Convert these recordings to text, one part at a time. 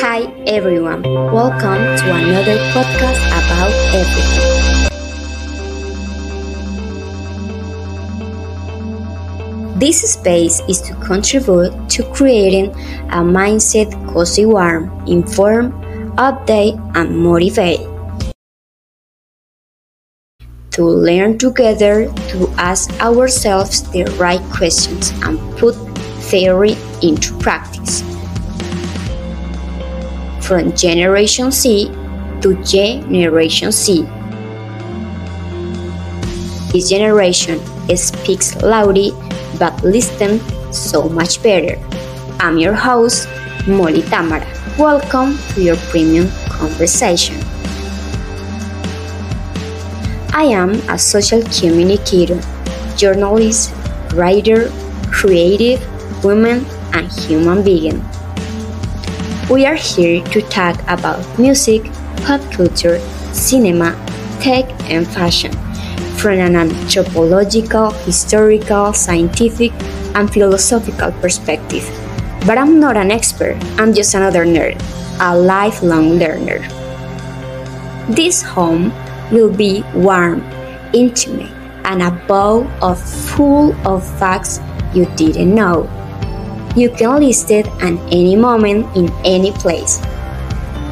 Hi everyone, welcome to another podcast about everything. This space is to contribute to creating a mindset cozy warm, inform, update, and motivate. To learn together to ask ourselves the right questions and put theory into practice. From Generation Z to Generation Z. This generation speaks loudly but listens so much better. I'm your host, Moli Támara. Welcome to your premium conversation. I am a social communicator, journalist, writer, creative, woman, and human being. We are here to talk about music, pop culture, cinema, tech, and fashion from an anthropological, historical, scientific, and philosophical perspective. But I'm not an expert, I'm just another nerd, a lifelong learner. This home will be warm, intimate, and a bowl of full of facts you didn't know. You can list it at any moment in any place.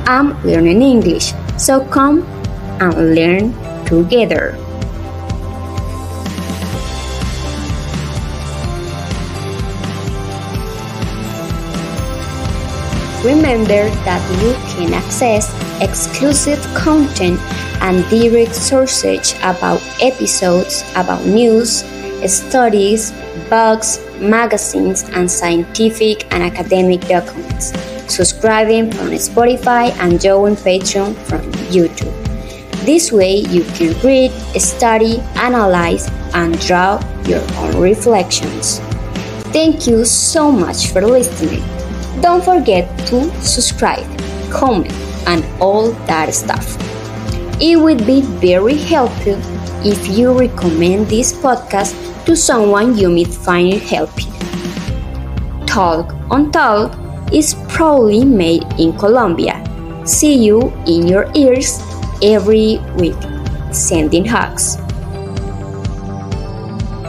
I'm learning English, so come and learn together. Remember that you can access exclusive content and direct sources about episodes, about news, studies, books, magazines, and scientific and academic documents. Subscribing from Spotify and joining Patreon from YouTube. This way you can read, study, analyze, and draw your own reflections. Thank you so much for listening. Don't forget to subscribe, comment, and all that stuff. It would be very helpful if you recommend this podcast to someone you might find it helpful. Talk on Talk is proudly made in Colombia. See you in your ears every week. Sending hugs.